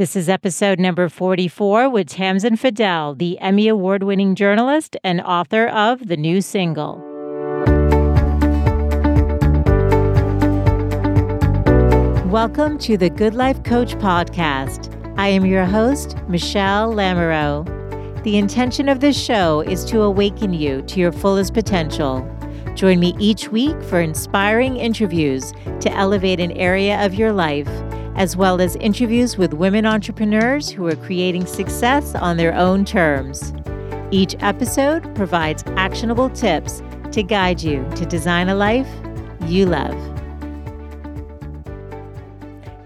This is episode number 44 with Tamsen Fadal, the Emmy Award winning journalist and author of the new single. Welcome to the Good Life Coach podcast. I am your host, Michelle Lamoureux. The intention of this show is to awaken you to your fullest potential. Join me each week for inspiring interviews to elevate an area of your life, as well as interviews with women entrepreneurs who are creating success on their own terms. Each episode provides actionable tips to guide you to design a life you love.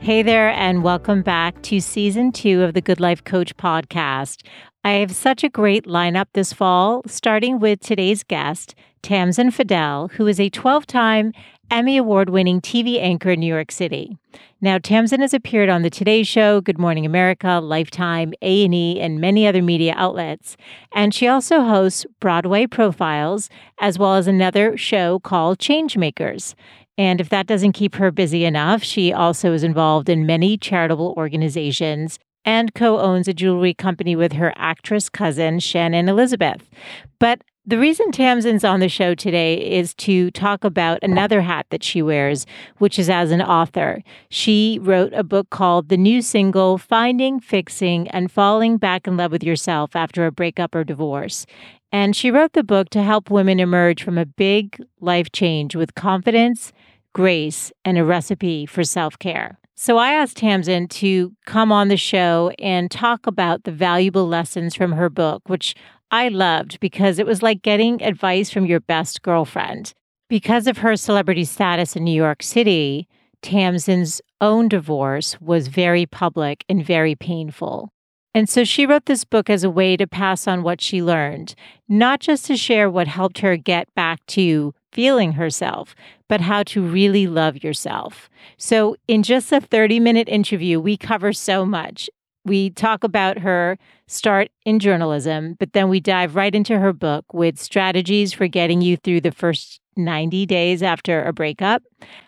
Hey there, and welcome back to season two of the Good Life Coach podcast. I have such a great lineup this fall, starting with today's guest, Tamsen Fadal, who is a 12 time Emmy Award winning TV anchor in New York City. Now, Tamsen has appeared on The Today Show, Good Morning America, Lifetime, A&E, and many other media outlets. And she also hosts Broadway Profiles, as well as another show called Changemakers. And if that doesn't keep her busy enough, she also is involved in many charitable organizations and co owns a jewelry company with her actress cousin, Shannon Elizabeth. But the reason Tamsen's on the show today is to talk about another hat that she wears, which is as an author. She wrote a book called The New Single Finding, Fixing, and Falling Back in Love with Yourself After a Breakup or Divorce. And she wrote the book to help women emerge from a big life change with confidence, grace, and a recipe for self care. So I asked Tamsen to come on the show and talk about the valuable lessons from her book, which I loved because it was like getting advice from your best girlfriend. Because of her celebrity status in New York City, Tamsen's own divorce was very public and very painful. And so she wrote this book as a way to pass on what she learned, not just to share what helped her get back to feeling herself, but how to really love yourself. So, in just a 30 minute interview, we cover so much. We talk about her start in journalism, but then we dive right into her book with strategies for getting you through the first 90 days after a breakup,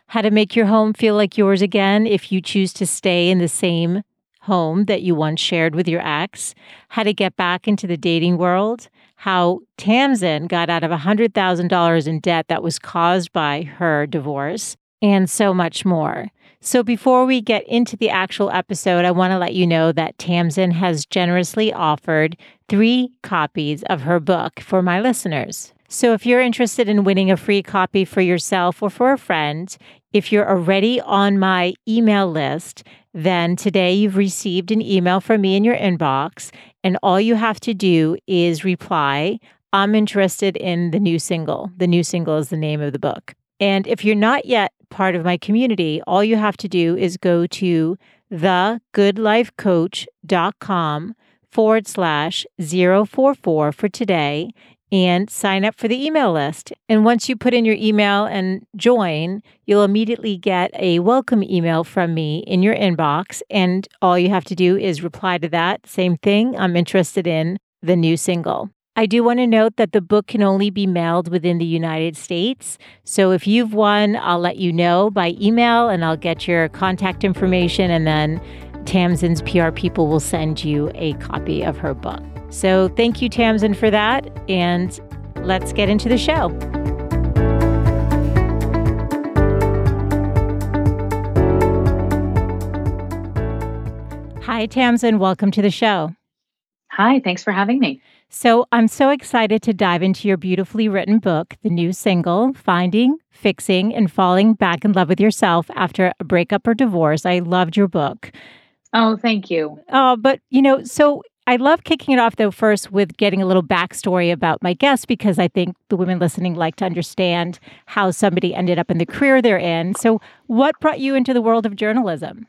how to make your home feel like yours again if you choose to stay in the same home that you once shared with your ex, how to get back into the dating world, how Tamsen got out of $100,000 in debt that was caused by her divorce, and so much more. So, before we get into the actual episode, I want to let you know that Tamsen has generously offered three copies of her book for my listeners. So, if you're interested in winning a free copy for yourself or for a friend, if you're already on my email list, then today you've received an email from me in your inbox, and all you have to do is reply, I'm interested in the new single. The new single is the name of the book. And if you're not yet part of my community, all you have to do is go to thegoodlifecoach.com forward slash 044 for today and sign up for the email list. And once you put in your email and join, you'll immediately get a welcome email from me in your inbox. And all you have to do is reply to that same thing. I'm interested in the new single. I do want to note that the book can only be mailed within the United States. So if you've won, I'll let you know by email and I'll get your contact information. And then Tamsen's PR people will send you a copy of her book. So thank you, Tamsen, for that. And let's get into the show. Hi, Tamsen. Welcome to the show. Hi, thanks for having me. So, I'm so excited to dive into your beautifully written book, the new single, Finding, Fixing, and Falling Back in Love with Yourself After a Breakup or Divorce. I loved your book. Oh, thank you. Oh, but you know, so I love kicking it off though first with getting a little backstory about my guest because I think the women listening like to understand how somebody ended up in the career they're in. So, what brought you into the world of journalism?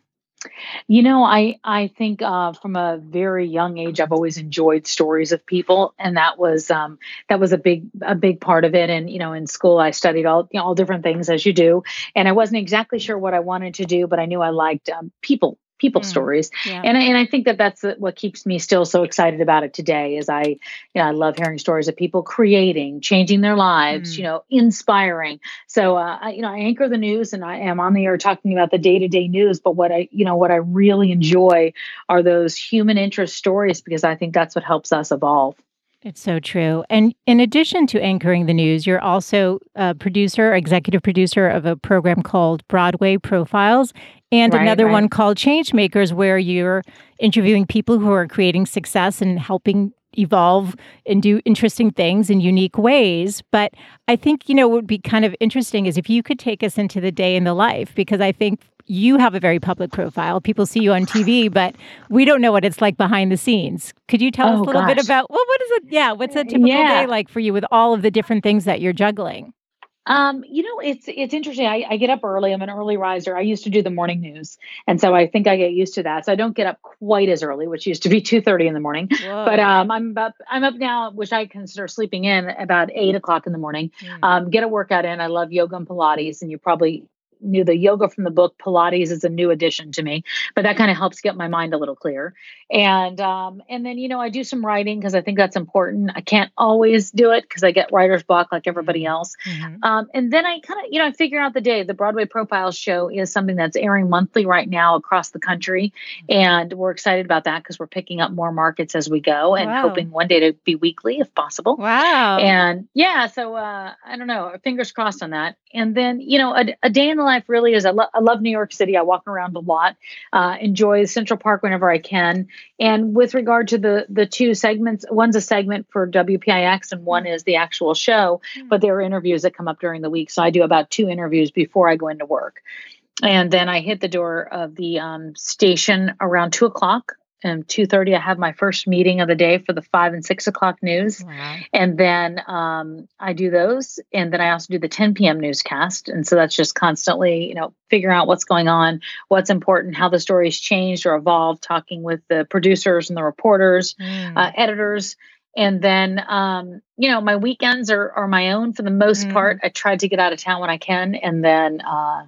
You know, I I think uh, from a very young age, I've always enjoyed stories of people, and that was um, that was a big a big part of it. And you know, in school, I studied all you know, all different things as you do, and I wasn't exactly sure what I wanted to do, but I knew I liked um, people people mm, stories yeah. and, and i think that that's what keeps me still so excited about it today is i you know i love hearing stories of people creating changing their lives mm. you know inspiring so uh, I, you know i anchor the news and i am on the air talking about the day-to-day news but what i you know what i really enjoy are those human interest stories because i think that's what helps us evolve it's so true. And in addition to anchoring the news, you're also a producer, executive producer of a program called Broadway Profiles and right, another right. one called Changemakers, where you're interviewing people who are creating success and helping evolve and do interesting things in unique ways. But I think, you know, what would be kind of interesting is if you could take us into the day in the life, because I think you have a very public profile. People see you on TV, but we don't know what it's like behind the scenes. Could you tell oh, us a little gosh. bit about well, what is it? Yeah, what's a uh, typical yeah. day like for you with all of the different things that you're juggling? Um, you know, it's it's interesting. I, I, get up early. I'm an early riser. I used to do the morning news, and so I think I get used to that. So I don't get up quite as early, which used to be two thirty in the morning. Whoa. But um, I'm about I'm up now, which I consider sleeping in about eight o'clock in the morning. Mm. Um, get a workout in. I love yoga and Pilates, and you probably knew the yoga from the book pilates is a new addition to me but that kind of helps get my mind a little clear and um, and then you know i do some writing because i think that's important i can't always do it because i get writer's block like everybody mm-hmm. else mm-hmm. um, and then i kind of you know i figure out the day the broadway profiles show is something that's airing monthly right now across the country mm-hmm. and we're excited about that because we're picking up more markets as we go and wow. hoping one day to be weekly if possible wow and yeah so uh, i don't know fingers crossed on that and then you know a, a day in the life really is I, lo- I love New York City. I walk around a lot, uh, enjoy Central Park whenever I can. And with regard to the the two segments, one's a segment for WPIX and one is the actual show. Mm-hmm. But there are interviews that come up during the week, so I do about two interviews before I go into work. And then I hit the door of the um, station around two o'clock and 2.30 i have my first meeting of the day for the 5 and 6 o'clock news wow. and then um, i do those and then i also do the 10 p.m newscast and so that's just constantly you know figuring out what's going on what's important how the story's changed or evolved talking with the producers and the reporters mm. uh, editors and then um, you know my weekends are, are my own for the most mm. part i try to get out of town when i can and then uh,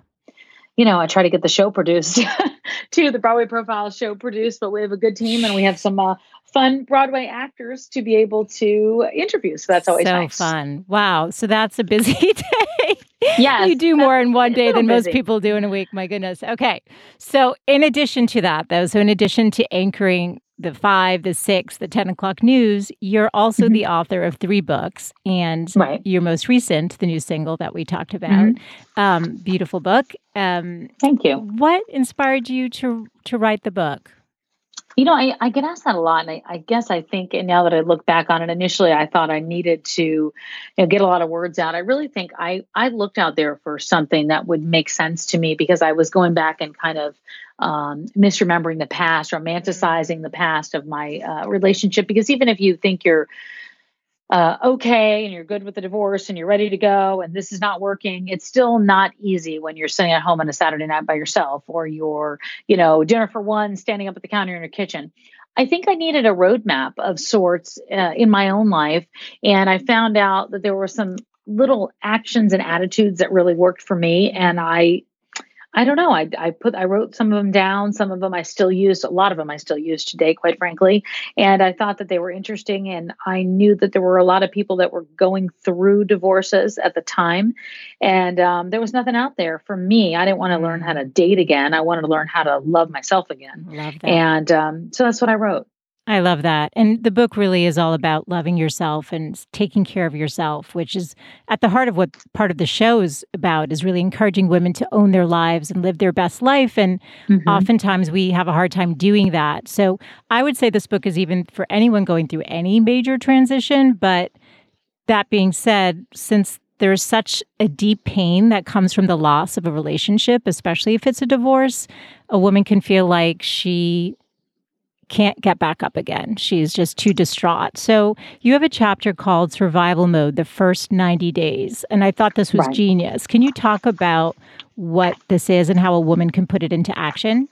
you know, I try to get the show produced too, the Broadway Profile show produced, but we have a good team and we have some uh, fun Broadway actors to be able to interview. So that's always so nice. fun. Wow. So that's a busy day. Yeah. you do more in one day than busy. most people do in a week. My goodness. Okay. So in addition to that, though, so in addition to anchoring the five, the six, the 10 o'clock news, you're also mm-hmm. the author of three books. And right. your most recent, the new single that we talked about, mm-hmm. um, beautiful book. Um, Thank you. What inspired you to, to write the book? You know, I, I get asked that a lot, and I, I, guess I think, and now that I look back on it, initially I thought I needed to, you know, get a lot of words out. I really think I I looked out there for something that would make sense to me because I was going back and kind of um, misremembering the past, romanticizing the past of my uh, relationship. Because even if you think you're uh, okay and you're good with the divorce and you're ready to go and this is not working it's still not easy when you're sitting at home on a saturday night by yourself or you're you know dinner for one standing up at the counter in your kitchen. I think i needed a roadmap of sorts uh, in my own life. And i found out that there were some little actions and attitudes that really worked for me. And i I don't know. I, I put I wrote some of them down. Some of them I still use. A lot of them I still use today, quite frankly. And I thought that they were interesting. And I knew that there were a lot of people that were going through divorces at the time, and um, there was nothing out there for me. I didn't want to learn how to mm. date again. I wanted to learn how to love myself again. Love that. And um, so that's what I wrote. I love that. And the book really is all about loving yourself and taking care of yourself, which is at the heart of what part of the show is about, is really encouraging women to own their lives and live their best life. And mm-hmm. oftentimes we have a hard time doing that. So I would say this book is even for anyone going through any major transition. But that being said, since there's such a deep pain that comes from the loss of a relationship, especially if it's a divorce, a woman can feel like she can't get back up again. She's just too distraught. So you have a chapter called Survival Mode, the first 90 days. And I thought this was right. genius. Can you talk about what this is and how a woman can put it into action?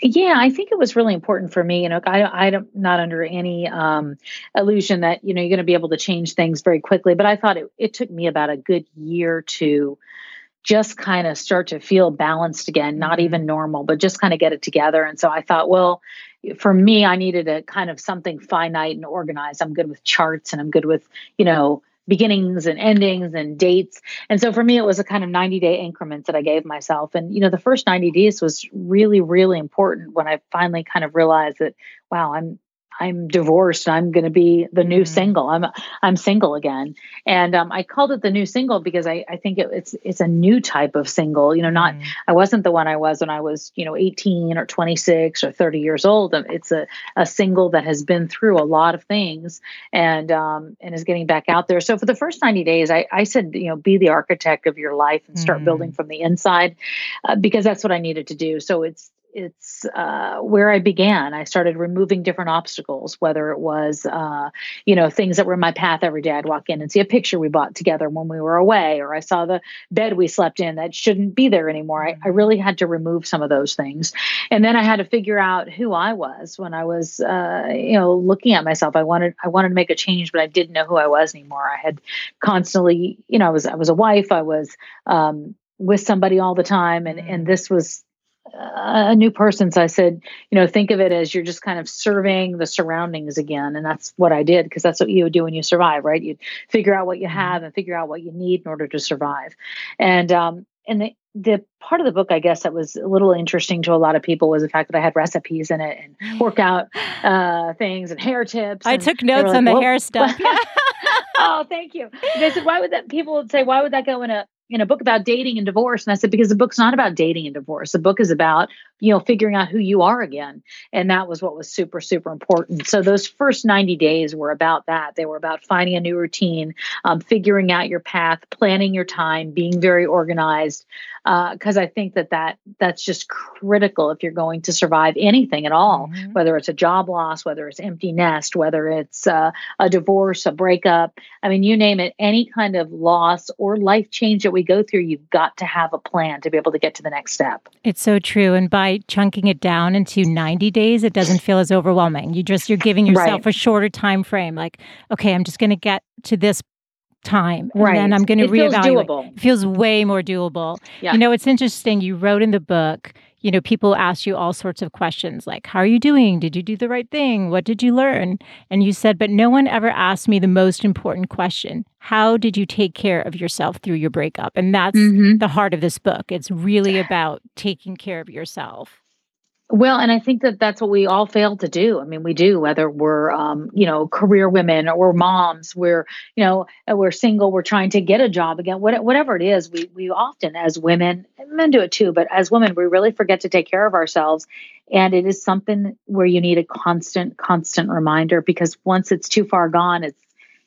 Yeah, I think it was really important for me. You know, I, I'm not under any um, illusion that you know you're going to be able to change things very quickly. But I thought it, it took me about a good year to just kind of start to feel balanced again, not even mm-hmm. normal, but just kind of get it together. And so I thought, well, for me, I needed a kind of something finite and organized. I'm good with charts and I'm good with, you know, beginnings and endings and dates. And so for me, it was a kind of 90 day increments that I gave myself. And, you know, the first 90 days was really, really important when I finally kind of realized that, wow, I'm, I'm divorced. I'm going to be the new mm. single. I'm I'm single again, and um, I called it the new single because I I think it, it's it's a new type of single. You know, not mm. I wasn't the one I was when I was you know 18 or 26 or 30 years old. Um, it's a a single that has been through a lot of things and um and is getting back out there. So for the first 90 days, I I said you know be the architect of your life and start mm. building from the inside uh, because that's what I needed to do. So it's it's uh, where I began. I started removing different obstacles, whether it was, uh, you know, things that were in my path every day. I'd walk in and see a picture we bought together when we were away, or I saw the bed we slept in that shouldn't be there anymore. I, I mm-hmm. really had to remove some of those things, and then I had to figure out who I was when I was, uh, you know, looking at myself. I wanted I wanted to make a change, but I didn't know who I was anymore. I had constantly, you know, I was I was a wife. I was um, with somebody all the time, and and mm-hmm. this was a new person. So I said, you know, think of it as you're just kind of surveying the surroundings again. And that's what I did because that's what you would do when you survive, right? You'd figure out what you mm-hmm. have and figure out what you need in order to survive. And, um, and the, the part of the book, I guess, that was a little interesting to a lot of people was the fact that I had recipes in it and workout uh, things and hair tips. I took notes like, on the hair stuff. oh, thank you. They said, why would that? People would say, why would that go in a in a book about dating and divorce. And i said because the book's not about dating and divorce. The book is about you know figuring out who you are again. And that was what was super super important. So those first 90 days were about that. They were about finding a new routine um, figuring out your path planning your time being very organized because uh, i think that that that's just critical if you're going to survive anything at all mm-hmm. whether it's a job loss whether it's empty nest whether it's uh, a divorce a breakup i mean you name it any kind of loss or life change that we go through you've got to have a plan to be able to get to the next step it's so true and by chunking it down into 90 days, it doesn't feel as overwhelming. You just you're giving yourself right. a shorter time frame. Like, okay, I'm just going to get to this time and right. then I'm going to reevaluate. Feels it feels way more doable. Yeah. You know, it's interesting. You wrote in the book, you know, people ask you all sorts of questions like, How are you doing? Did you do the right thing? What did you learn? And you said, But no one ever asked me the most important question How did you take care of yourself through your breakup? And that's mm-hmm. the heart of this book. It's really about taking care of yourself. Well, and I think that that's what we all fail to do. I mean, we do, whether we're, um, you know, career women or we're moms, we're, you know, we're single, we're trying to get a job again, whatever it is, we, we often, as women, men do it too, but as women, we really forget to take care of ourselves. And it is something where you need a constant, constant reminder because once it's too far gone, it's,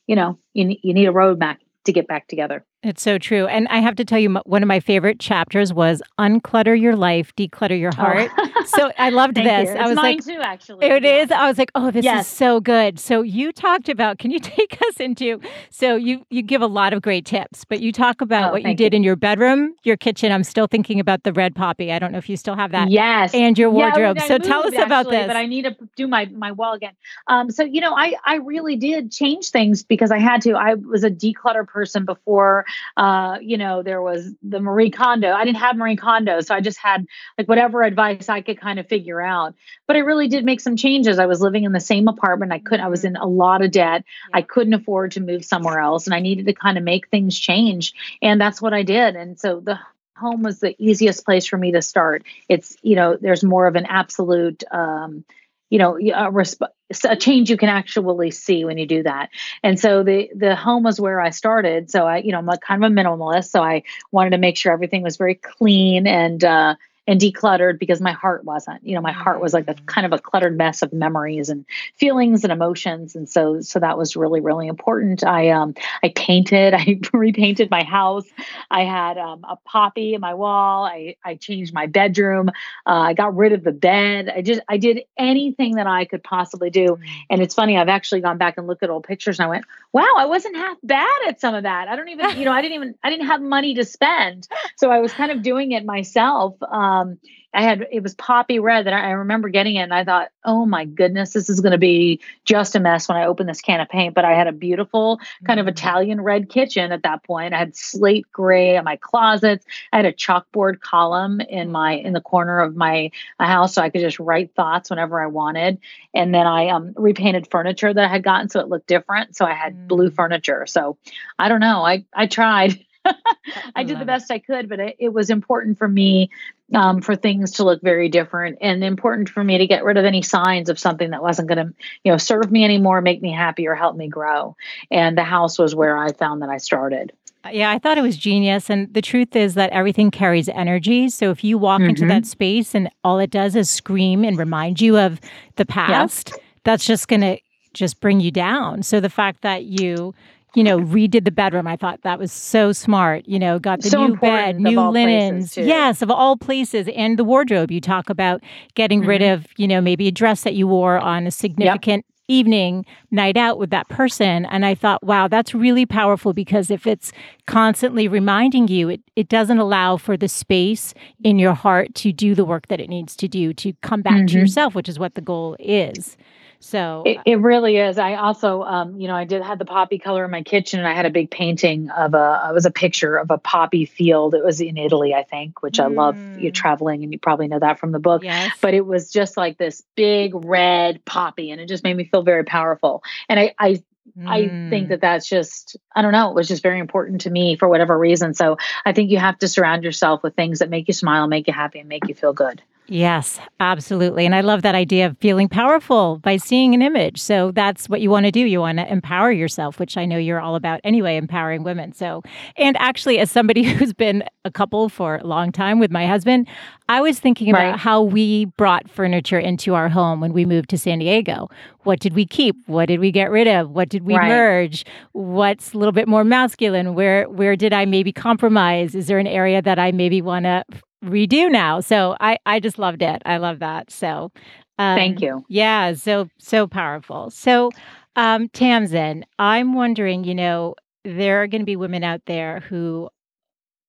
you know, you, you need a roadmap to get back together. It's so true. And I have to tell you, one of my favorite chapters was Unclutter Your Life, Declutter Your oh. Heart. Oh. so I loved this. I was mine like, too, actually. It yeah. is. I was like, oh, this yes. is so good. So you talked about, can you take us into, so you, you give a lot of great tips, but you talk about oh, what you did you. in your bedroom, your kitchen. I'm still thinking about the red poppy. I don't know if you still have that. Yes. And your wardrobe. Yeah, so tell us actually, about this. But I need to do my, my wall again. Um, so, you know, I, I really did change things because I had to. I was a declutter person before, uh, you know, there was the Marie Kondo. I didn't have Marie Kondo, so I just had like whatever advice I could kind of figure out. But I really did make some changes. I was living in the same apartment. I couldn't. I was in a lot of debt. I couldn't afford to move somewhere else, and I needed to kind of make things change. And that's what I did. And so the home was the easiest place for me to start. It's you know, there's more of an absolute. Um, you know a, resp- a change you can actually see when you do that. And so the the home was where i started so i you know i'm a, kind of a minimalist so i wanted to make sure everything was very clean and uh, and decluttered because my heart wasn't. You know my heart was like a kind of a cluttered mess of memories and feelings and emotions. And so so that was really really important. I um i painted i repainted my house. I had um, a poppy in my wall. I i changed my bedroom. Uh, i got rid of the bed. I just i did anything that i could possibly do. Mm. and it's funny i've actually gone back and looked at old pictures and i went wow i wasn't half bad at some of that. I don't even you know i didn't even i didn't have money to spend. So i was kind of doing it myself um, um, I had it was poppy red that I, I remember getting it, and I thought, oh my goodness, this is going to be just a mess when I open this can of paint. But I had a beautiful kind of Mm. Italian red kitchen at that point. I had slate gray on my closets. I had a chalkboard column in my in the corner of my uh, house, so I could just write thoughts whenever I wanted. And then I um, repainted furniture that I had gotten so it looked different. So I had blue Mm. furniture. So I don't know. I I tried. I did the best I could, but it, it was important for me um, for things to look very different and important for me to get rid of any signs of something that wasn't going to, you know, serve me anymore, make me happy, or help me grow. And the house was where I found that I started. Yeah, I thought it was genius. And the truth is that everything carries energy. So if you walk into Mhm. that space and all it does is scream and remind you of the past, that's just going to just bring you down. So the fact that you, you know, redid the bedroom, I thought that was so smart. You know, got the So new bed, new linens. Yes, of all places. And the wardrobe. You talk about getting rid Mhm. of, you know, maybe a dress that you wore on a significant evening night out with that person and i thought wow that's really powerful because if it's constantly reminding you it, it doesn't allow for the space in your heart to do the work that it needs to do to come back to Mhm. yourself which is what the goal is so It, it really is. I also, um, you know, I did have the poppy color in my kitchen, and I had a big painting of a. It was a picture of a poppy field. It was in Italy, I think, which I love. You Mm. traveling, and you probably know that from the book. yes But it was just like this big red poppy, and it just made me feel very powerful. And I, I, I think Mm. that that's just. I don't know. It was just very important to me for whatever reason. So I think you have to surround yourself with things that make you smile, make you happy, and make you feel good. Yes, absolutely. And I love that idea of feeling powerful by seeing an image. So that's what you want to do. You want to empower yourself, which I know you're all about anyway, empowering women. So, and actually, as somebody who's been a couple for a long time with my husband, I was thinking about Right. how we brought furniture into our home when we moved to San Diego. What did we keep? What did we get rid of? What did we Right. merge? What's a little bit more masculine? Where where did I maybe compromise? Is there an area that I maybe want to redo now. So I I just loved it. I love that. So um, Thank you. Yeah, so so powerful. So um Tamsen, I'm wondering, you know, there are going to be women out there who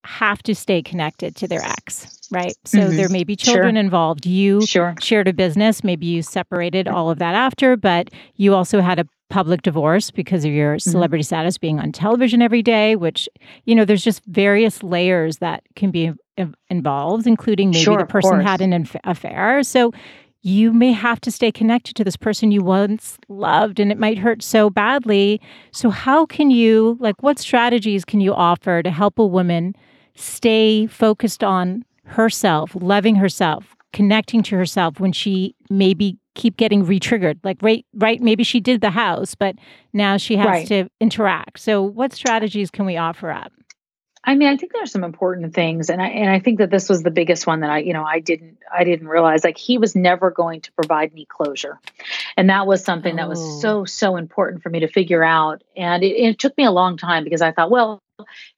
have to stay connected to their ex, right? So Mhm. there may be Sure. children involved. You Sure. shared a business, maybe you separated all of that after, but you also had a public divorce because of your Mm-hmm. celebrity status being on television every day, which, you know, there's just various layers that can be in- involved, including maybe Sure, the person had an inf- affair. So you may have to stay connected to this person you once loved and it might hurt so badly. So how can you like what strategies can you offer to help a woman stay focused on herself, loving herself, connecting to herself when she maybe keep getting re-triggered like right right maybe she did the house but now she has Right. to interact so what strategies can we offer up I mean, I think there's some important things, and I and I think that this was the biggest one that I, you know, I didn't I didn't realize. Like he was never going to provide me closure, and that was something that Oh. was so so important for me to figure out. And it, it took me a long time because I thought, well,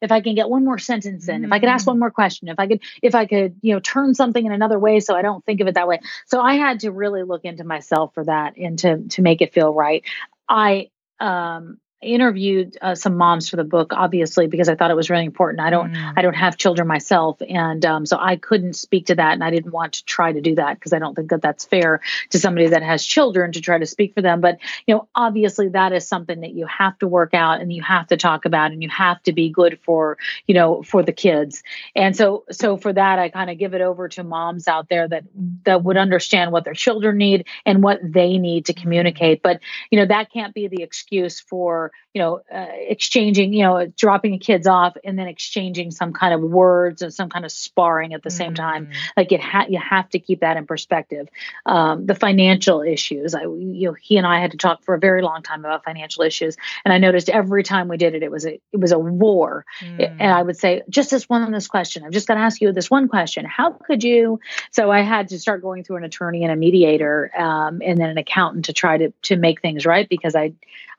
if I can get one more sentence in, if I could ask Mm. one more question, if I could if I could you know turn something in another way so I don't think of it that way. So I had to really look into myself for that and to to make it feel right. I um interviewed uh, some moms for the book obviously because i thought it was really important i don't Mm. i don't have children myself and um, so i couldn't speak to that and i didn't want to try to do that because i don't think that that's fair to somebody that has children to try to speak for them but you know obviously that is something that you have to work out and you have to talk about and you have to be good for you know for the kids and so so for that i kind of give it over to moms out there that that would understand what their children need and what they need to communicate but you know that can't be the excuse for you know uh, exchanging you know dropping kids off and then exchanging some kind of words and some kind of sparring at the same time Mm. like it ha- you have to keep that in perspective um, the financial issues i you know he and i had to talk for a very long time about financial issues and i noticed every time we did it it was a it was a war Mm. and I would say, just this one this question. i'm just going to ask you this one question. How could you? So I had to start going through an attorney and a mediator, um, and then an accountant to try to to make things right because I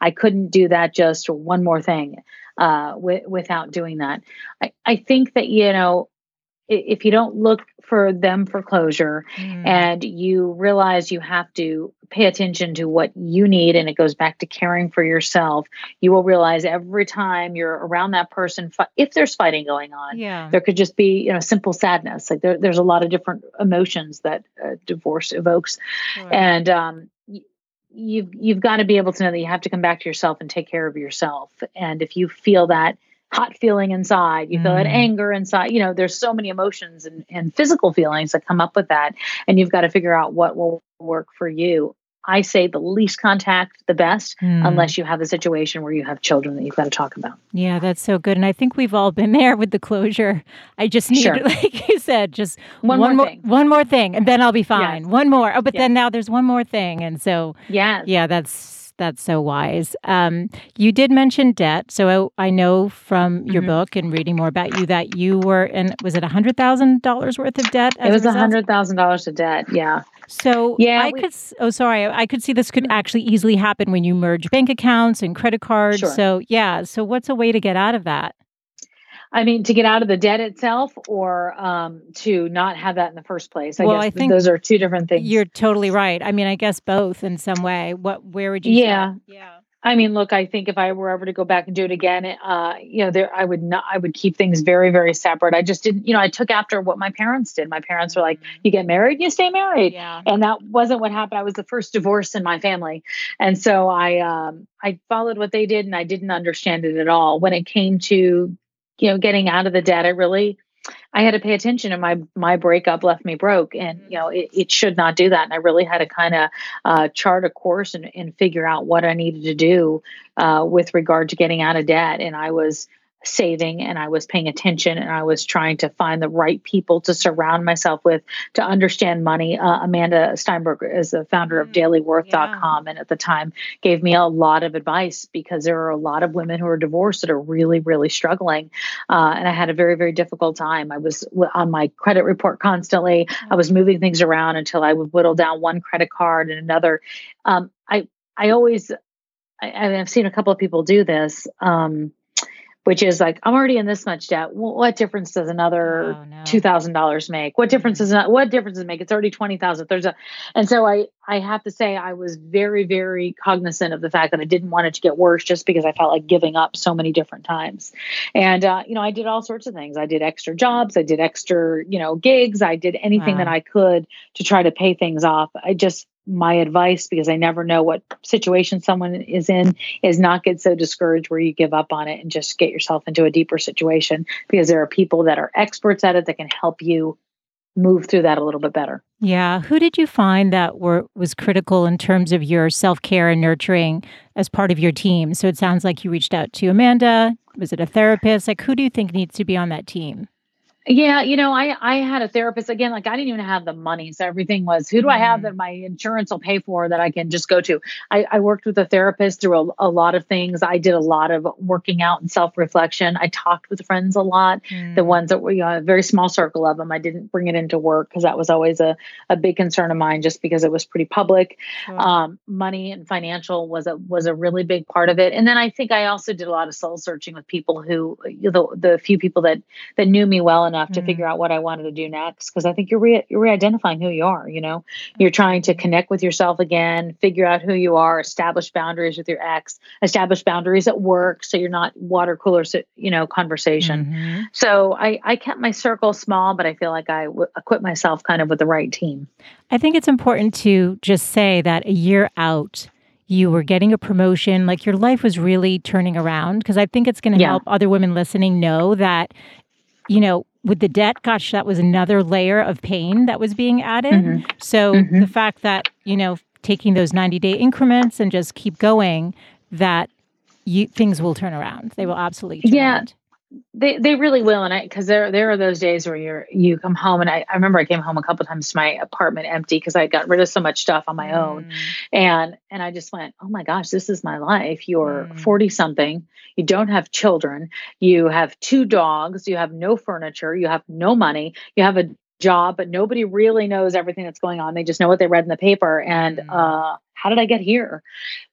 I couldn't do that just one more thing uh, wi- without doing that. I, I think that you know if you don't look for them for closure mm. and you realize you have to pay attention to what you need and it goes back to caring for yourself you will realize every time you're around that person if there's fighting going on yeah. there could just be you know simple sadness like there, there's a lot of different emotions that uh, divorce evokes sure. and um, you've you've got to be able to know that you have to come back to yourself and take care of yourself. And if you feel that hot feeling inside you feel mm. that anger inside you know there's so many emotions and, and physical feelings that come up with that. And you've got to figure out what will work for you I say the least contact, the best, mm. unless you have a situation where you have children that you've got to talk about. Yeah, that's so good. And I think we've all been there with the closure. I just need, sure. like you said, just one, one more, thing. one more thing, and then I'll be fine. Yes. One more. Oh, but yes. then now there's one more thing, and so yeah, yeah, that's that's so wise. Um, you did mention debt, so I, I know from your mm-hmm. book and reading more about you that you were in. Was it a hundred thousand dollars worth of debt? It was a hundred thousand dollars of debt. Yeah. So yeah, I we, could. Oh, sorry. I could see this could mm-hmm. actually easily happen when you merge bank accounts and credit cards. Sure. So yeah. So what's a way to get out of that? I mean, to get out of the debt itself, or um, to not have that in the first place. I well, guess I think those are two different things. You're totally right. I mean, I guess both in some way. What? Where would you? Yeah. Say? Yeah. I mean, look, I think if I were ever to go back and do it again, uh, you know, there I would not I would keep things very, very separate. I just didn't, you know, I took after what my parents did. My parents were like, mm-hmm. you get married, you stay married. Yeah. And that wasn't what happened. I was the first divorce in my family. And so I um I followed what they did and I didn't understand it at all. When it came to, you know, getting out of the debt, I really I had to pay attention and my my breakup left me broke and you know it, it should not do that. And I really had to kind of uh, chart a course and, and figure out what I needed to do uh, with regard to getting out of debt. And I was saving and I was paying attention and I was trying to find the right people to surround myself with to understand money. Uh, Amanda Steinberg is the founder of mm, dailyworth.com yeah. and at the time gave me a lot of advice because there are a lot of women who are divorced that are really, really struggling. Uh, and I had a very, very difficult time. I was on my credit report constantly. I was moving things around until I would whittle down one credit card and another. Um, I, I always, I, have seen a couple of people do this. Um, which is like I'm already in this much debt. Well, what difference does another oh, no. two thousand dollars make? What difference does not? What difference does it make? It's already twenty thousand. There's a, and so I I have to say I was very very cognizant of the fact that I didn't want it to get worse just because I felt like giving up so many different times, and uh, you know I did all sorts of things. I did extra jobs. I did extra you know gigs. I did anything wow. that I could to try to pay things off. I just my advice because I never know what situation someone is in is not get so discouraged where you give up on it and just get yourself into a deeper situation because there are people that are experts at it that can help you move through that a little bit better. Yeah, who did you find that were was critical in terms of your self-care and nurturing as part of your team? So it sounds like you reached out to Amanda, was it a therapist? Like who do you think needs to be on that team? Yeah, you know, I I had a therapist again. Like I didn't even have the money, so everything was who do I have mm. that my insurance will pay for that I can just go to. I, I worked with a therapist through a, a, lot of things. I did a lot of working out and self reflection. I talked with friends a lot. Mm. The ones that were you know, a very small circle of them. I didn't bring it into work because that was always a a big concern of mine, just because it was pretty public. Um, money and financial was a was a really big part of it. And then I think I also did a lot of soul searching with people who the the few people that that knew me well enough to mm. figure out what I wanted to do next because I think you're re- you're re-identifying who you are. You know, you're trying to connect with yourself again, figure out who you are, establish boundaries with your ex, establish boundaries at work, so you're not water cooler, you know, conversation. Mm-hmm. So I I kept my circle small, but I feel like I w- equipped myself kind of with the right team. I think it's important to just say that a year out you were getting a promotion, like your life was really turning around. Because I think it's going to yeah. help other women listening know that, you know, with the debt, gosh, that was another layer of pain that was being added. Mm-hmm. So mm-hmm. the fact that, you know, taking those 90 day increments and just keep going, that you, things will turn around. They will absolutely yeah. Around. They they really will, and I because there there are those days where you're you come home, and I, I remember I came home a couple times to my apartment empty because I got rid of so much stuff on my mm. own, and and I just went, oh my gosh, this is my life. You're forty mm. something, you don't have children, you have two dogs, you have no furniture, you have no money, you have a job, but nobody really knows everything that's going on. They just know what they read in the paper. And mm. uh, how did I get here?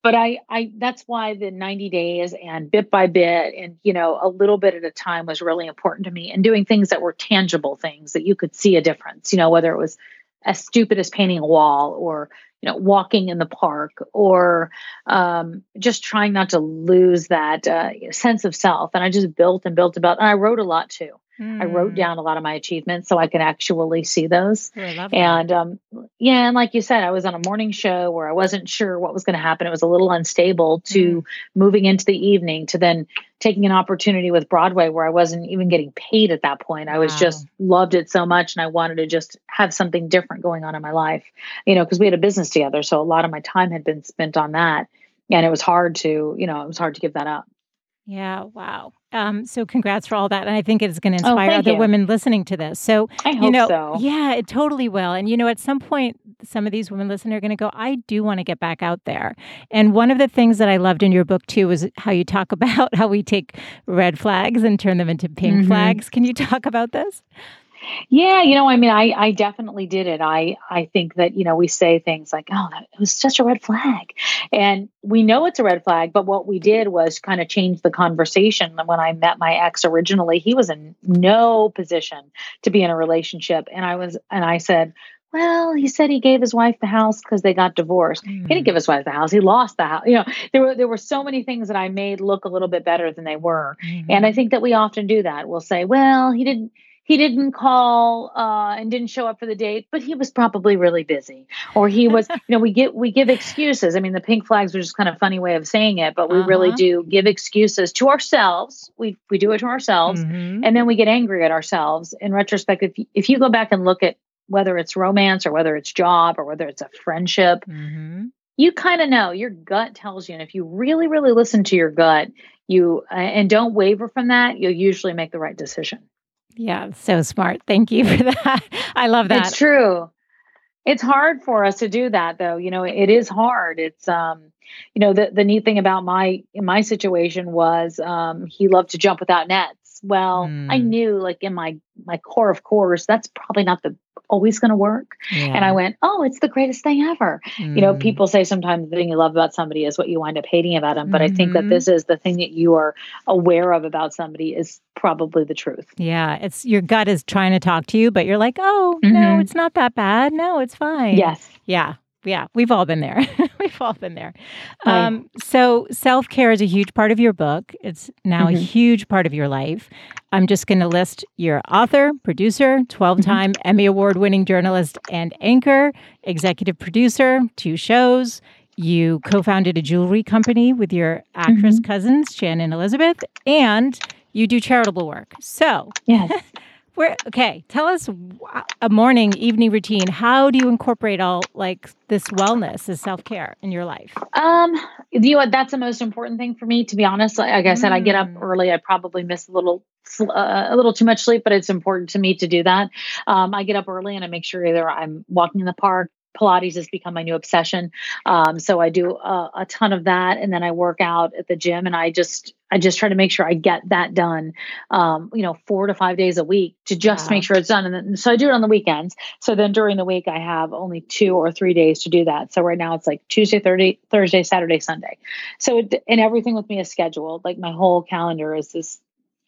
But I, I, that's why the 90 days and bit by bit and, you know, a little bit at a time was really important to me and doing things that were tangible things that you could see a difference, you know, whether it was as stupid as painting a wall or, you know, walking in the park or um, just trying not to lose that uh, sense of self. And I just built and built about, and I wrote a lot too. Mm. I wrote hmm. down a lot of my achievements so I can actually see those. Oh, and um, yeah, and like you said, I was on a morning show where I wasn't sure what was going to happen. It was a little unstable to mm. moving into the evening to then taking an opportunity with Broadway where I wasn't even getting paid at that point. I was just loved it so much and I wanted to just have something different going on in my life, you know, because we had a business together. So a lot of my time had been spent on that. And it was hard to, you know, it was hard to give that up. Yeah, wow. Um, so congrats for all that. And I think it's going to oh, inspire oh, other you. women listening to this. So, you know, so. yeah, it totally will. And, you know, at some point, some of these women listening are going to go, I do want to get back out there. And one of the things that I loved in your book, too, was how you talk about how we take red flags and turn them into pink mm-hmm. flags. Can you talk about this? Yeah, you know, I mean, I I definitely did it. I I think that you know we say things like, "Oh, that, it was such a red flag," and we know it's a red flag. But what we did was kind of change the conversation. When I met my ex originally, he was in no position to be in a relationship, and I was, and I said, well, he said he gave his wife the house because they got divorced. Mm. He didn't give his wife the house; he lost the house. You know, there were there were so many things that I made look a little bit better than they were, mm-hmm. and I think that we often do that. We'll say, "Well, he didn't." He didn't call uh, and didn't show up for the date, but he was probably really busy, or he was. you know, we get we give excuses. I mean, the pink flags are just kind of funny way of saying it, but we uh-huh. really do give excuses to ourselves. We we do it to ourselves, mm-hmm. and then we get angry at ourselves. In retrospect, if if you go back and look at whether it's romance or whether it's job or whether it's a friendship. Mm-hmm. You kind of know your gut tells you, and if you really, really listen to your gut, you uh, and don't waver from that, you'll usually make the right decision. Yeah, so smart. Thank you for that. I love that. It's true. It's hard for us to do that though. You know, it is hard. It's um, you know, the the neat thing about my my situation was um he loved to jump without nets. Well, mm. I knew like in my my core of course that's probably not the always going to work. Yeah. And I went, oh, it's the greatest thing ever. Mm. You know, mm. people say sometimes the thing you love about somebody is what you wind up hating about them. But mm-hmm. I think that this mm-hmm. is the thing that you are aware of about somebody is probably the truth. Yeah. It's your gut is trying to talk to you, but you're like, oh, mm-hmm. no, it's not that bad. No, it's fine. Yes. Yeah yeah, we've all been there. we've all been there. Um, so, self care is a huge part of your book. It's now mm-hmm. a huge part of your life. I'm just going to list your author, producer, 12 time mm-hmm. Emmy Award winning journalist and anchor, executive producer, two shows. You co founded a jewelry company with your actress mm-hmm. cousins, Shannon and Elizabeth, and you do charitable work. So, yes. Where okay, tell us a morning, evening routine. How do you incorporate all like this wellness, this self care in your life? Um, you know that's the most important thing for me. To be honest, like I said, mm. I get up mm. early. I probably miss a little uh, a little too much sleep, but it's important to me to do that. Um, I get up early and I make sure either I'm walking in the park, Pilates has become my new obsession. Um, so I do a, a, ton of that, and then I work out at the gym, and I just I just try to make sure I get that done. Um, you know, four to five days a week to just wow. make sure it's done. And then, so I do it on the weekends. So then during the week I have only two or three days to do that. So right now it's like Tuesday, Thursday, Thursday, Saturday, Sunday. So it, and everything with me is scheduled. Like my whole calendar is this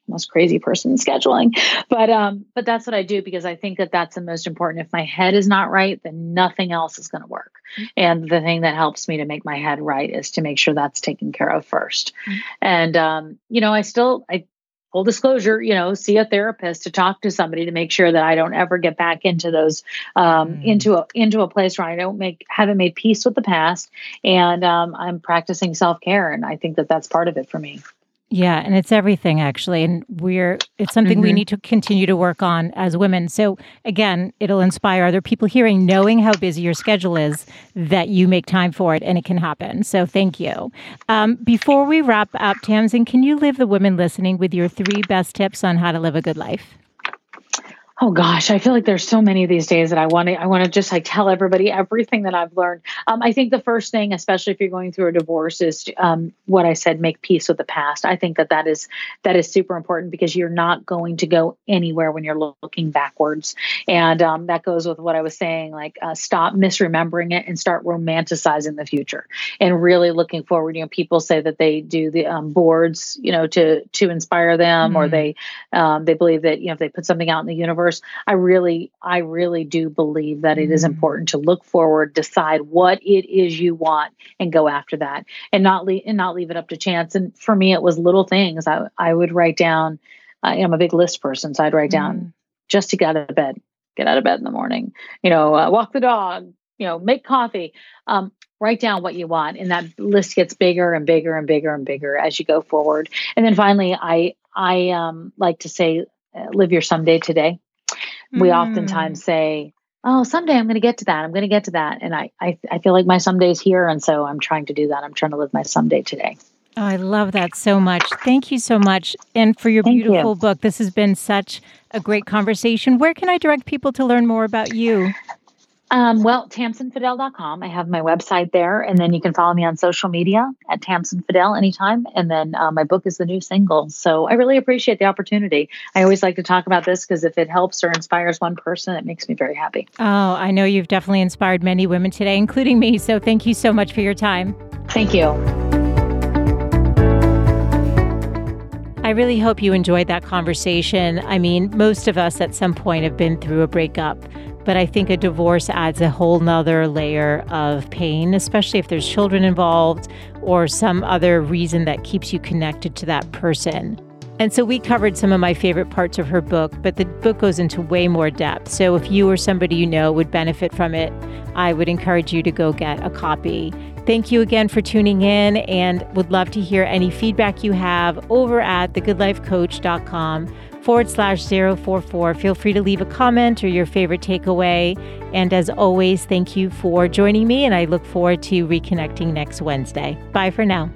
most crazy person scheduling but um but that's what i do because i think that that's the most important if my head is not right then nothing else is going to work mm-hmm. and the thing that helps me to make my head right is to make sure that's taken care of 1st mm-hmm. and um you know i still i full disclosure you know see a therapist to talk to somebody to make sure that i don't ever get back into those um mm-hmm. into a into a place where i don't make haven't made peace with the past and um i'm practicing self-care and i think that that's part of it for me yeah, and it's everything actually. And we're it's something mm-hmm. we need to continue to work on as women. So again, it'll inspire other people hearing, knowing how busy your schedule is, that you make time for it and it can happen. So thank you. Um, before we wrap up, Tamsen, can you leave the women listening with your three best tips on how to live a good life? Oh gosh, I feel like there's so many of these days that I want to I want to just like tell everybody everything that I've learned. Um, I think the first thing, especially if you're going through a divorce, is um, what I said: make peace with the past. I think that that is that is super important because you're not going to go anywhere when you're looking backwards, and um, that goes with what I was saying. Like, uh, stop misremembering it and start romanticizing the future, and really looking forward. You know, people say that they do the um, boards, you know, to to inspire them, mm-hmm. or they um, they believe that you know if they put something out in the universe I really, I really do believe that it is mm-hmm. important to look forward, decide what it is you want, and go after that, and not leave and not leave it up to chance. And for me, it was little things. I I would write down. I am a big list person, so I'd write down mm. just to get out of bed, get out of bed in the morning. You know, uh, walk the dog. You know, make coffee. Um, write down what you want and that list gets bigger and bigger and bigger and bigger as you go forward and then finally i i um, like to say uh, live your someday today we mm. oftentimes say, oh, someday I'm going to get to that. I'm going to get to that. And I, I, I feel like my someday's here. And so I'm trying to do that. I'm trying to live my someday today. Oh, I love that so much. Thank you so much. And for your Thank beautiful you. book. This has been such a great conversation. Where can I direct people to learn more about you? Um, well, tamsenfadal.com. I have my website there, and then you can follow me on social media at tamsenfadal anytime. And then uh, my book is the new single. So I really appreciate the opportunity. I always like to talk about this because if it helps or inspires one person, it makes me very happy. Oh, I know you've definitely inspired many women today, including me. So thank you so much for your time. Thank you. I really hope you enjoyed that conversation. I mean, most of us at some point have been through a breakup. But I think a divorce adds a whole nother layer of pain, especially if there's children involved or some other reason that keeps you connected to that person. And so we covered some of my favorite parts of her book, but the book goes into way more depth. So if you or somebody you know would benefit from it, I would encourage you to go get a copy. Thank you again for tuning in and would love to hear any feedback you have over at thegoodlifecoach.com forward slash 044. Feel free to leave a comment or your favorite takeaway. And as always, thank you for joining me, and I look forward to reconnecting next Wednesday. Bye for now.